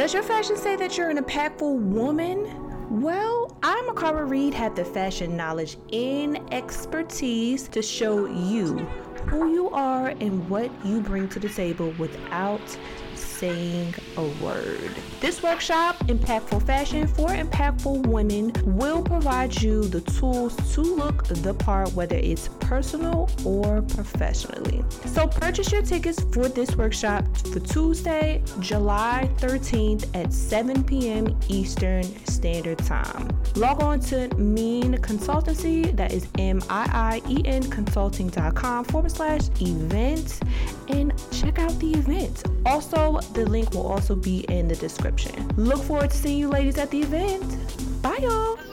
Does your fashion say that you're an impactful woman? Well, I, Makara Reed, have the fashion knowledge and expertise to show you who you are and what you bring to the table without saying a word. This workshop, Impactful Fashion for Impactful Women, will provide you the tools to look the part, whether it's personal or professionally. So, purchase your tickets for this workshop for Tuesday, July 13th at 7 p.m. Eastern Standard Time. Log on to Mean Consultancy, that is M I I E N consulting.com forward slash events, and check out the event. Also, the link will also be in the description. Look forward to seeing you ladies at the event. Bye, y'all.